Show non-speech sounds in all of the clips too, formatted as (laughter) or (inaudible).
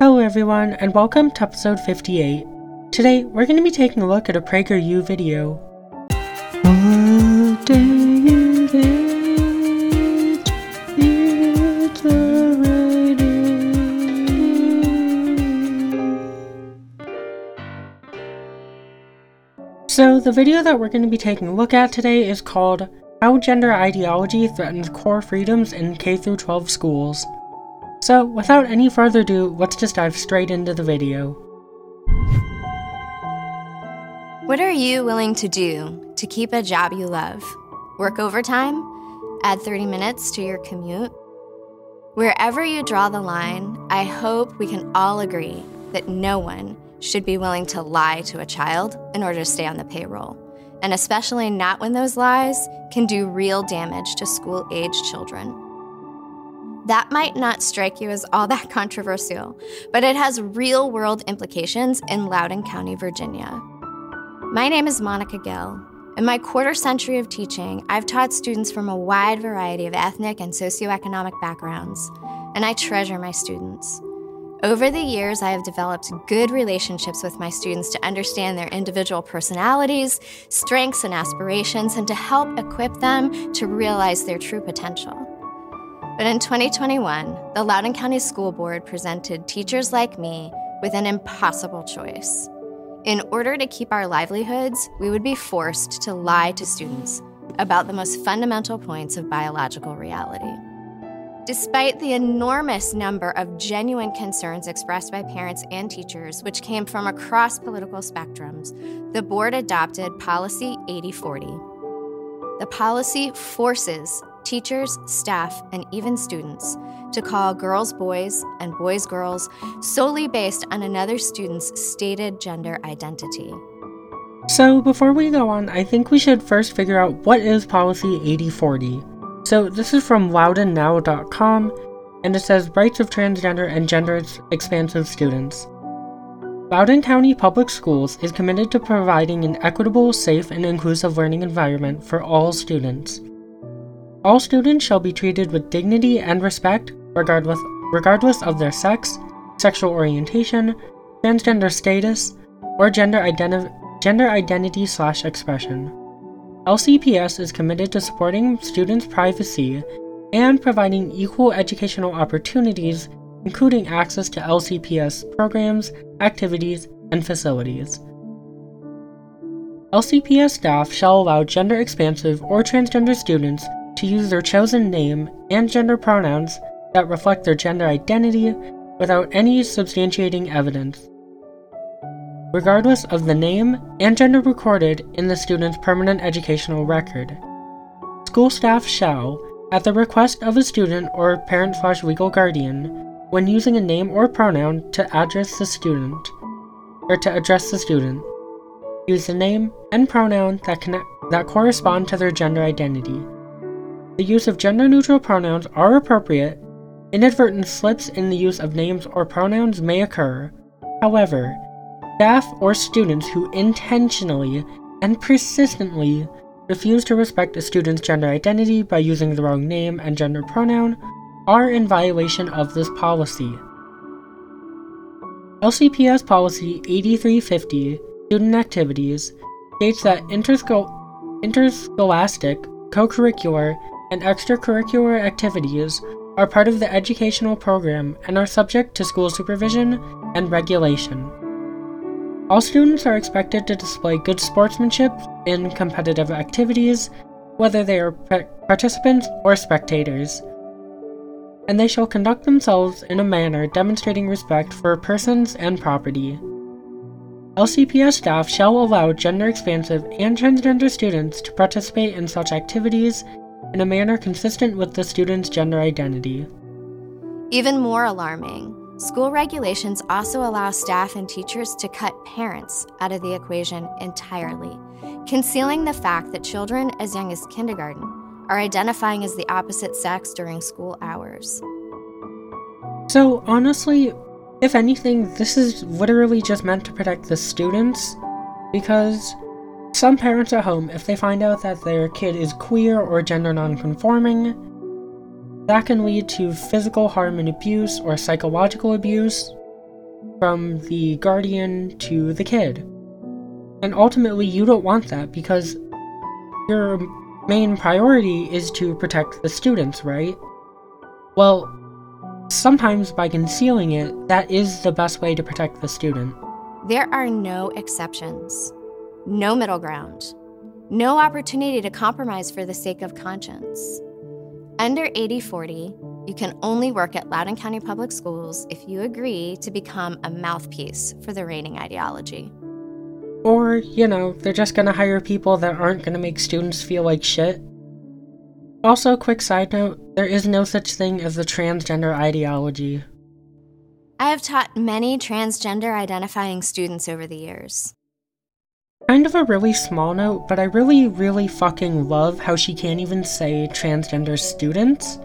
Hello, everyone, and welcome to episode 58. Today, we're going to be taking a look at a PragerU video. What it's. So, the video that we're going to be taking a look at today is called How Gender Ideology Threatens Core Freedoms in K 12 Schools. So, without any further ado, let's just dive straight into the video. What are you willing to do to keep a job you love? Work overtime? Add 30 minutes to your commute? Wherever you draw the line, I hope we can all agree that no one should be willing to lie to a child in order to stay on the payroll, and especially not when those lies can do real damage to school aged children. That might not strike you as all that (laughs) controversial, but it has real world implications in Loudoun County, Virginia. My name is Monica Gill. In my quarter century of teaching, I've taught students from a wide variety of ethnic and socioeconomic backgrounds, and I treasure my students. Over the years, I have developed good relationships with my students to understand their individual personalities, strengths, and aspirations, and to help equip them to realize their true potential. But in 2021, the Loudoun County School Board presented teachers like me with an impossible choice. In order to keep our livelihoods, we would be forced to lie to students about the most fundamental points of biological reality. Despite the enormous number of genuine concerns expressed by parents and teachers, which came from across political spectrums, the board adopted Policy 8040. The policy forces teachers, staff, and even students to call girls boys and boys girls solely based on another student's stated gender identity. So, before we go on, I think we should first figure out what is Policy 8040. So, this is from loudounnow.com, and it says Rights of Transgender and Gender Expansive Students. Loudoun County Public Schools is committed to providing an equitable, safe, and inclusive learning environment for all students. All students shall be treated with dignity and respect, regardless, regardless of their sex, sexual orientation, transgender status, or gender, identi- gender identity slash expression. LCPS is committed to supporting students' privacy and providing equal educational opportunities, including access to LCPS programs, activities, and facilities. LCPS staff shall allow gender expansive or transgender students to use their chosen name and gender pronouns that reflect their gender identity without any substantiating evidence, regardless of the name and gender recorded in the student's permanent educational record. School staff shall, at the request of a student or parent slash legal guardian, when using a name or pronoun to address the student, or to address the student, use the name and pronoun that, connect, that correspond to their gender identity the use of gender neutral pronouns are appropriate, inadvertent slips in the use of names or pronouns may occur. However, staff or students who intentionally and persistently refuse to respect a student's gender identity by using the wrong name and gender pronoun are in violation of this policy. LCPS Policy 8350, Student Activities, states that interscholastic, co curricular, and extracurricular activities are part of the educational program and are subject to school supervision and regulation. All students are expected to display good sportsmanship in competitive activities, whether they are participants or spectators, and they shall conduct themselves in a manner demonstrating respect for persons and property. LCPS staff shall allow gender expansive and transgender students to participate in such activities in a manner consistent with the student's gender identity. Even more alarming, school regulations also allow staff and teachers to cut parents out of the equation entirely, concealing the fact that children as young as kindergarten are identifying as the opposite sex during school hours. So, honestly, if anything, this is literally just meant to protect the students because some parents at home, if they find out that their kid is queer or gender nonconforming, that can lead to physical harm and abuse or psychological abuse. from the guardian to the kid. And ultimately, you don't want that because your main priority is to protect the students, right? Well, sometimes by concealing it, that is the best way to protect the student. There are no exceptions, no middle ground, no opportunity to compromise for the sake of conscience. Under 8040, you can only work at Loudoun County Public Schools if you agree to become a mouthpiece for the reigning ideology. Or, you know, they're just gonna hire people that aren't gonna make students feel like shit. Also, quick side note there is no such thing as the transgender ideology. I have taught many transgender identifying students over the years. Kind of a really small note, but I really, really fucking love how she can't even say transgender students.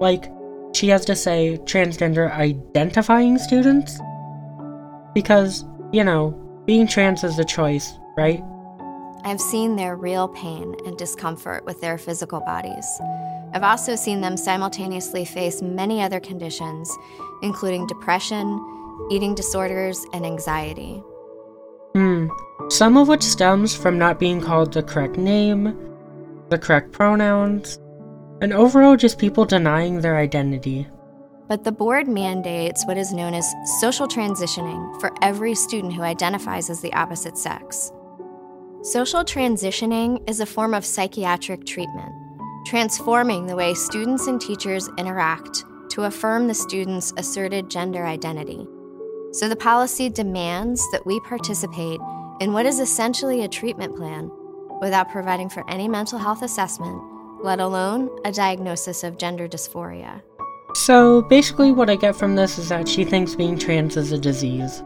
Like, she has to say transgender identifying students. Because, you know, being trans is a choice, right? I've seen their real pain and discomfort with their physical bodies. I've also seen them simultaneously face many other conditions, including depression, eating disorders, and anxiety. Hmm. Some of which stems from not being called the correct name, the correct pronouns, and overall just people denying their identity but the board mandates what is known as social transitioning for every student who identifies as the opposite sex. Social transitioning is a form of psychiatric treatment, transforming the way students and teachers interact to affirm the student's asserted gender identity. So the policy demands that we participate in what is essentially a treatment plan without providing for any mental health assessment, let alone a diagnosis of gender dysphoria. So basically, what I get from this is that she thinks being trans is a disease.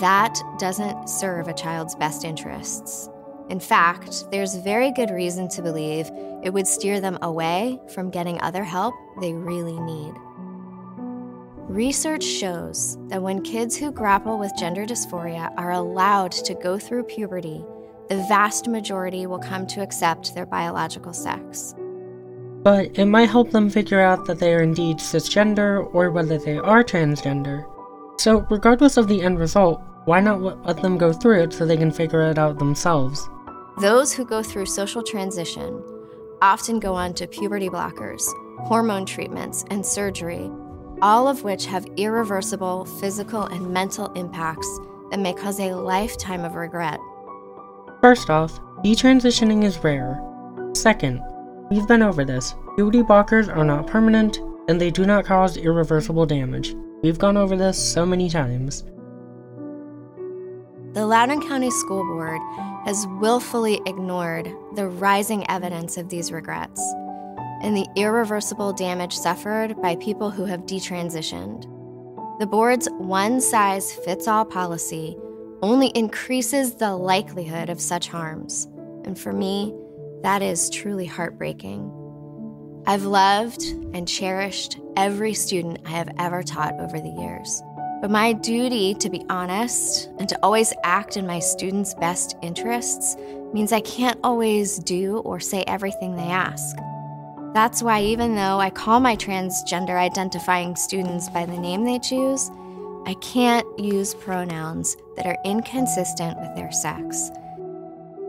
That doesn't serve a child's best interests. In fact, there's very good reason to believe it would steer them away from getting other help they really need. Research shows that when kids who grapple with gender dysphoria are allowed to go through puberty, the vast majority will come to accept their biological sex but it might help them figure out that they are indeed cisgender or whether they are transgender. So, regardless of the end result, why not let them go through it so they can figure it out themselves? Those who go through social transition often go on to puberty blockers, hormone treatments, and surgery, all of which have irreversible physical and mental impacts that may cause a lifetime of regret. First off, detransitioning is rare. Second, We've been over this. Puberty blockers are not permanent, and they do not cause irreversible damage. We've gone over this so many times. The Loudoun County School Board has willfully ignored the rising evidence of these regrets and the irreversible damage suffered by people who have detransitioned. The board's one size fits all policy only increases the likelihood of such harms. And for me, that is truly heartbreaking. I've loved and cherished every student I have ever taught over the years. But my duty to be honest and to always act in my students' best interests means I can't always do or say everything they ask. That's why, even though I call my transgender identifying students by the name they choose, I can't use pronouns that are inconsistent with their sex.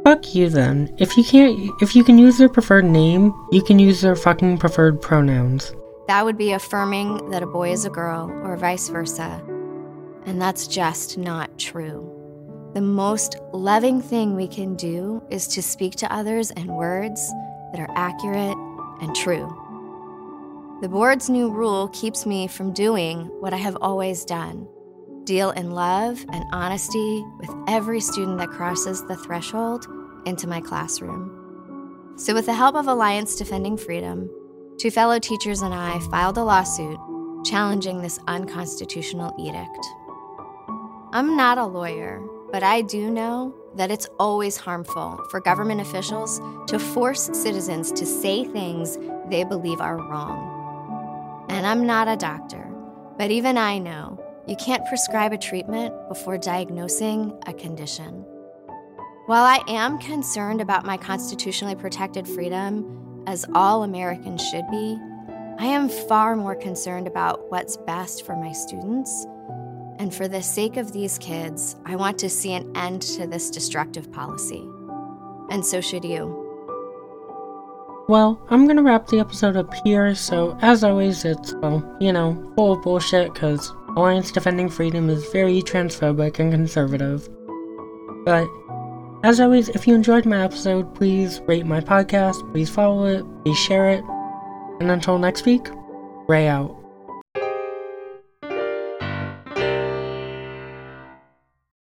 Fuck you then. If you can't if you can use their preferred name, you can use their fucking preferred pronouns. That would be affirming that a boy is a girl or vice versa. And that's just not true. The most loving thing we can do is to speak to others in words that are accurate and true. The board's new rule keeps me from doing what I have always done deal in love and honesty with every student that crosses the threshold into my classroom. So, with the help of Alliance Defending Freedom, two fellow teachers and I filed a lawsuit challenging this unconstitutional edict. I'm not a lawyer, but I do know that it's always harmful for government officials to force citizens to say things they believe are wrong. And I'm not a doctor, but even I know you can't prescribe a treatment before diagnosing a condition. While I am concerned about my constitutionally protected freedom, as all Americans should be, I am far more concerned about what's best for my students And for the sake of these kids, I want to see an end to this destructive policy. And so should you. Well, I'm gonna wrap the episode up here, so as always, it's, well, you know, full of bullshit, because Alliance Defending Freedom is very transphobic and conservative. But, as always, if you enjoyed my episode, please rate my podcast, please follow it, please share it, and until next week, Ray out.